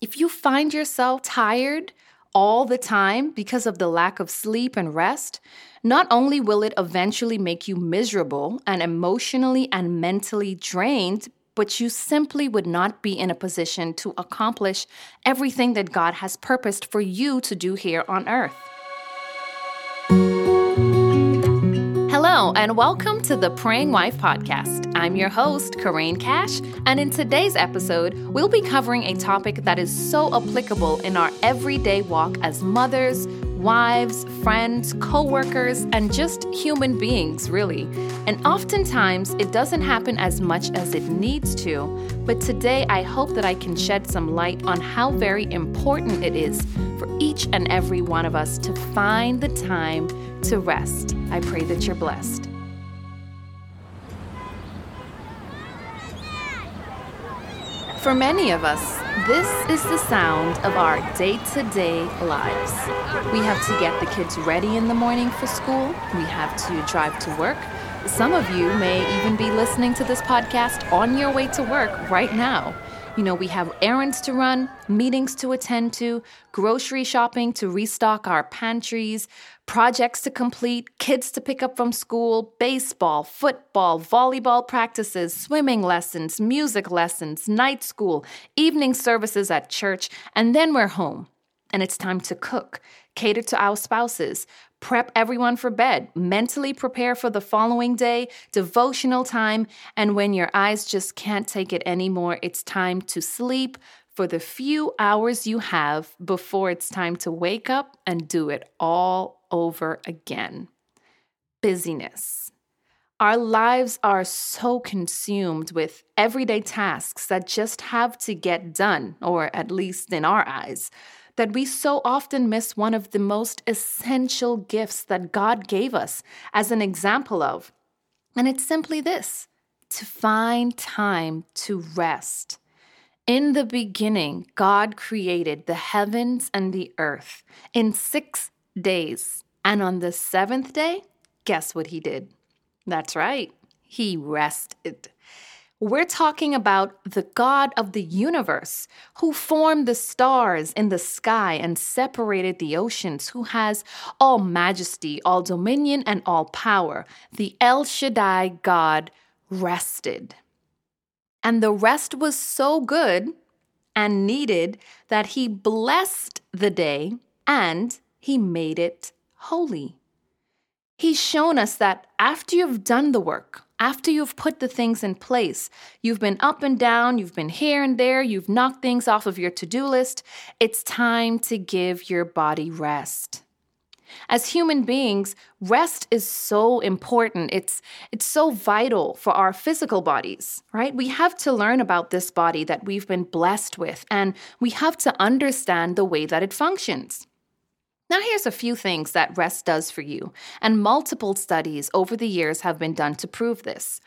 If you find yourself tired all the time because of the lack of sleep and rest, not only will it eventually make you miserable and emotionally and mentally drained, but you simply would not be in a position to accomplish everything that God has purposed for you to do here on earth. And welcome to the Praying Wife Podcast. I'm your host, Corinne Cash, and in today's episode, we'll be covering a topic that is so applicable in our everyday walk as mothers, wives, friends, co workers, and just human beings, really. And oftentimes, it doesn't happen as much as it needs to, but today I hope that I can shed some light on how very important it is for each and every one of us to find the time to rest. I pray that you're blessed. For many of us, this is the sound of our day to day lives. We have to get the kids ready in the morning for school, we have to drive to work. Some of you may even be listening to this podcast on your way to work right now. You know, we have errands to run, meetings to attend to, grocery shopping to restock our pantries, projects to complete, kids to pick up from school, baseball, football, volleyball practices, swimming lessons, music lessons, night school, evening services at church, and then we're home. And it's time to cook, cater to our spouses, prep everyone for bed, mentally prepare for the following day, devotional time, and when your eyes just can't take it anymore, it's time to sleep for the few hours you have before it's time to wake up and do it all over again. Busyness. Our lives are so consumed with everyday tasks that just have to get done, or at least in our eyes that we so often miss one of the most essential gifts that God gave us as an example of. And it's simply this to find time to rest. In the beginning, God created the heavens and the earth in six days. And on the seventh day, guess what he did? That's right, he rested. We're talking about the God of the universe who formed the stars in the sky and separated the oceans, who has all majesty, all dominion, and all power. The El Shaddai God rested. And the rest was so good and needed that he blessed the day and he made it holy. He's shown us that after you've done the work, after you've put the things in place, you've been up and down, you've been here and there, you've knocked things off of your to do list, it's time to give your body rest. As human beings, rest is so important. It's it's so vital for our physical bodies, right? We have to learn about this body that we've been blessed with and we have to understand the way that it functions. Now, here's a few things that rest does for you, and multiple studies over the years have been done to prove this.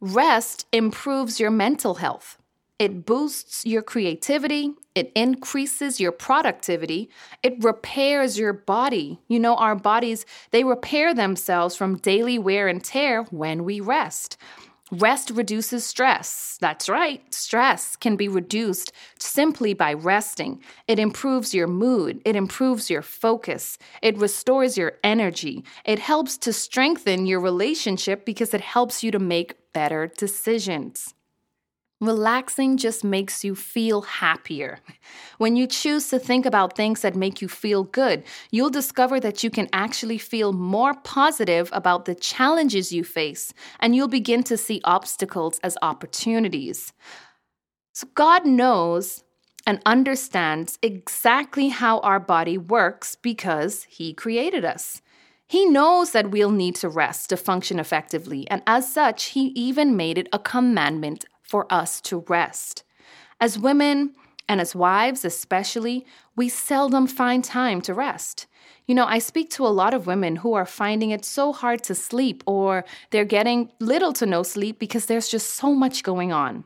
Rest improves your mental health. It boosts your creativity, it increases your productivity, it repairs your body. You know, our bodies, they repair themselves from daily wear and tear when we rest. Rest reduces stress. That's right, stress can be reduced simply by resting. It improves your mood, it improves your focus, it restores your energy, it helps to strengthen your relationship because it helps you to make better decisions. Relaxing just makes you feel happier. When you choose to think about things that make you feel good, you'll discover that you can actually feel more positive about the challenges you face, and you'll begin to see obstacles as opportunities. So, God knows and understands exactly how our body works because He created us. He knows that we'll need to rest to function effectively, and as such, He even made it a commandment for us to rest. As women, and as wives especially, we seldom find time to rest. You know, I speak to a lot of women who are finding it so hard to sleep or they're getting little to no sleep because there's just so much going on.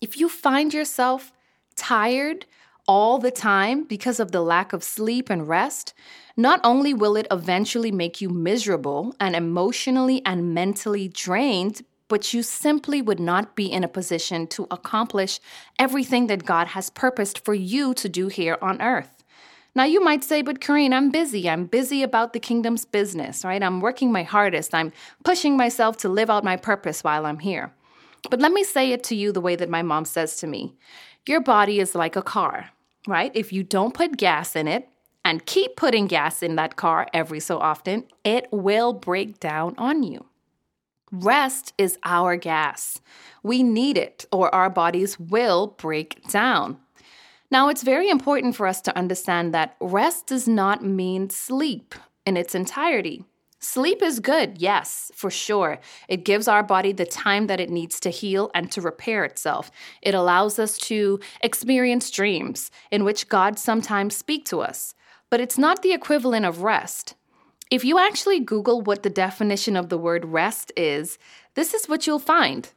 If you find yourself tired all the time because of the lack of sleep and rest, not only will it eventually make you miserable and emotionally and mentally drained but you simply would not be in a position to accomplish everything that God has purposed for you to do here on earth. Now, you might say, but Corinne, I'm busy. I'm busy about the kingdom's business, right? I'm working my hardest. I'm pushing myself to live out my purpose while I'm here. But let me say it to you the way that my mom says to me Your body is like a car, right? If you don't put gas in it and keep putting gas in that car every so often, it will break down on you. Rest is our gas. We need it, or our bodies will break down. Now, it's very important for us to understand that rest does not mean sleep in its entirety. Sleep is good, yes, for sure. It gives our body the time that it needs to heal and to repair itself. It allows us to experience dreams in which God sometimes speaks to us. But it's not the equivalent of rest. If you actually Google what the definition of the word rest is, this is what you'll find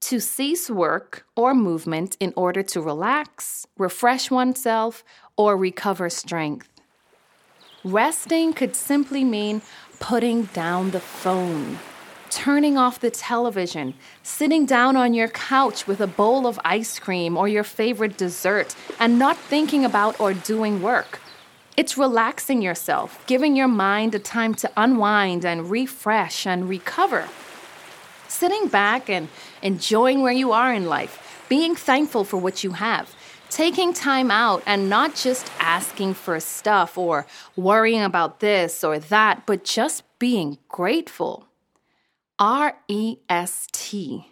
to cease work or movement in order to relax, refresh oneself, or recover strength. Resting could simply mean putting down the phone, turning off the television, sitting down on your couch with a bowl of ice cream or your favorite dessert, and not thinking about or doing work. It's relaxing yourself, giving your mind a time to unwind and refresh and recover. Sitting back and enjoying where you are in life, being thankful for what you have, taking time out and not just asking for stuff or worrying about this or that, but just being grateful. R E S T.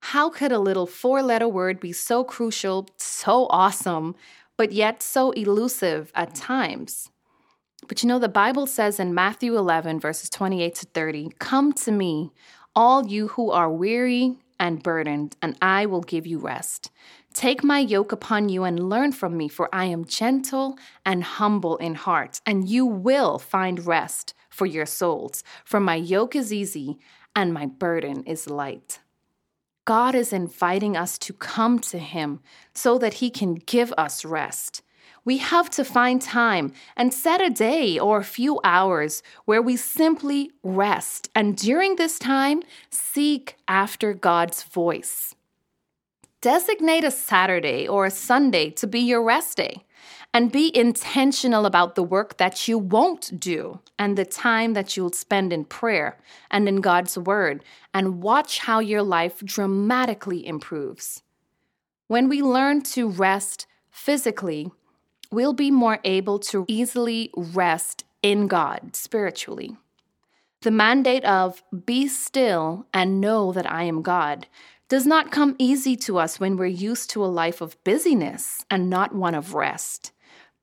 How could a little four letter word be so crucial, so awesome, but yet so elusive at times. But you know, the Bible says in Matthew 11, verses 28 to 30, Come to me, all you who are weary and burdened, and I will give you rest. Take my yoke upon you and learn from me, for I am gentle and humble in heart, and you will find rest for your souls. For my yoke is easy and my burden is light. God is inviting us to come to Him so that He can give us rest. We have to find time and set a day or a few hours where we simply rest. And during this time, seek after God's voice. Designate a Saturday or a Sunday to be your rest day and be intentional about the work that you won't do and the time that you'll spend in prayer and in God's Word, and watch how your life dramatically improves. When we learn to rest physically, we'll be more able to easily rest in God spiritually. The mandate of be still and know that I am God does not come easy to us when we're used to a life of busyness and not one of rest.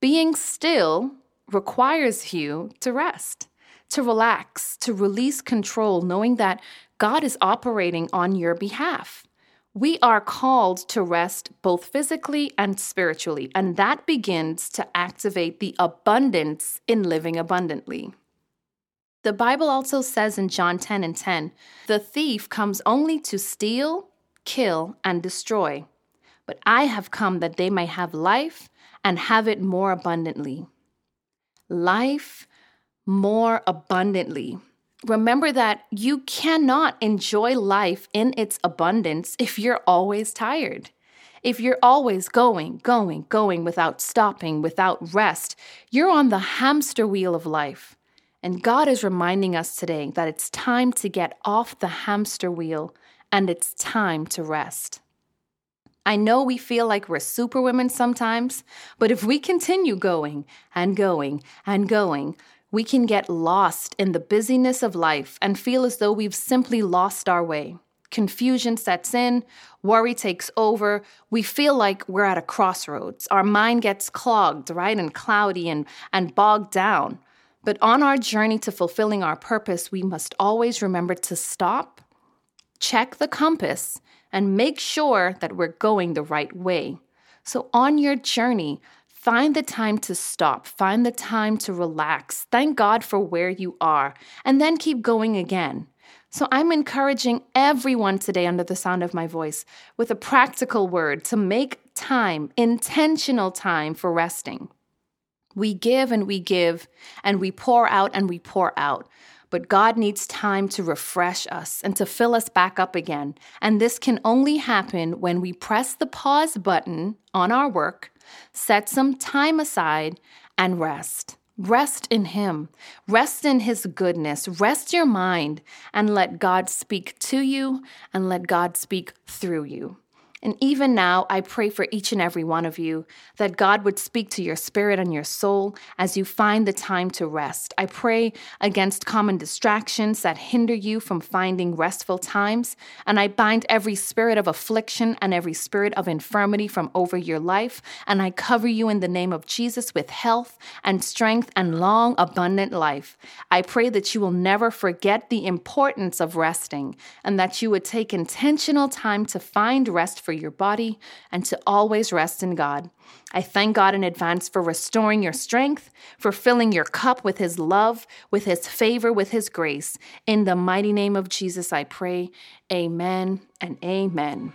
Being still requires you to rest, to relax, to release control, knowing that God is operating on your behalf. We are called to rest both physically and spiritually, and that begins to activate the abundance in living abundantly. The Bible also says in John 10 and 10 the thief comes only to steal, kill, and destroy. But I have come that they may have life and have it more abundantly. Life more abundantly. Remember that you cannot enjoy life in its abundance if you're always tired. If you're always going, going, going without stopping, without rest, you're on the hamster wheel of life. And God is reminding us today that it's time to get off the hamster wheel and it's time to rest. I know we feel like we're superwomen sometimes, but if we continue going and going and going, we can get lost in the busyness of life and feel as though we've simply lost our way. Confusion sets in, worry takes over. We feel like we're at a crossroads. Our mind gets clogged, right, and cloudy and, and bogged down. But on our journey to fulfilling our purpose, we must always remember to stop, check the compass, and make sure that we're going the right way. So, on your journey, find the time to stop, find the time to relax, thank God for where you are, and then keep going again. So, I'm encouraging everyone today under the sound of my voice with a practical word to make time, intentional time for resting. We give and we give, and we pour out and we pour out. But God needs time to refresh us and to fill us back up again. And this can only happen when we press the pause button on our work, set some time aside, and rest. Rest in Him. Rest in His goodness. Rest your mind and let God speak to you and let God speak through you. And even now, I pray for each and every one of you that God would speak to your spirit and your soul as you find the time to rest. I pray against common distractions that hinder you from finding restful times. And I bind every spirit of affliction and every spirit of infirmity from over your life. And I cover you in the name of Jesus with health and strength and long, abundant life. I pray that you will never forget the importance of resting and that you would take intentional time to find rest for for your body and to always rest in God. I thank God in advance for restoring your strength, for filling your cup with His love, with His favor, with His grace. In the mighty name of Jesus, I pray. Amen and amen.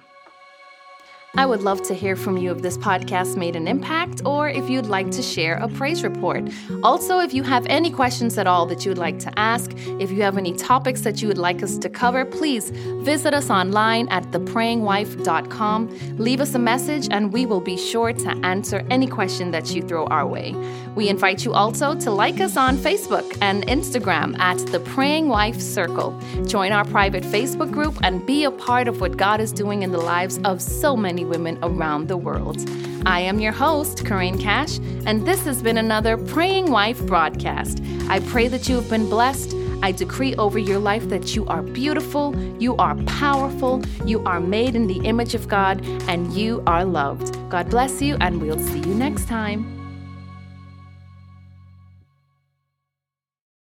I would love to hear from you if this podcast made an impact or if you'd like to share a praise report. Also, if you have any questions at all that you would like to ask, if you have any topics that you would like us to cover, please visit us online at theprayingwife.com. Leave us a message and we will be sure to answer any question that you throw our way. We invite you also to like us on Facebook and Instagram at The Praying Wife Circle. Join our private Facebook group and be a part of what God is doing in the lives of so many many women around the world. I am your host, Corinne Cash, and this has been another Praying Wife broadcast. I pray that you have been blessed. I decree over your life that you are beautiful, you are powerful, you are made in the image of God, and you are loved. God bless you, and we'll see you next time.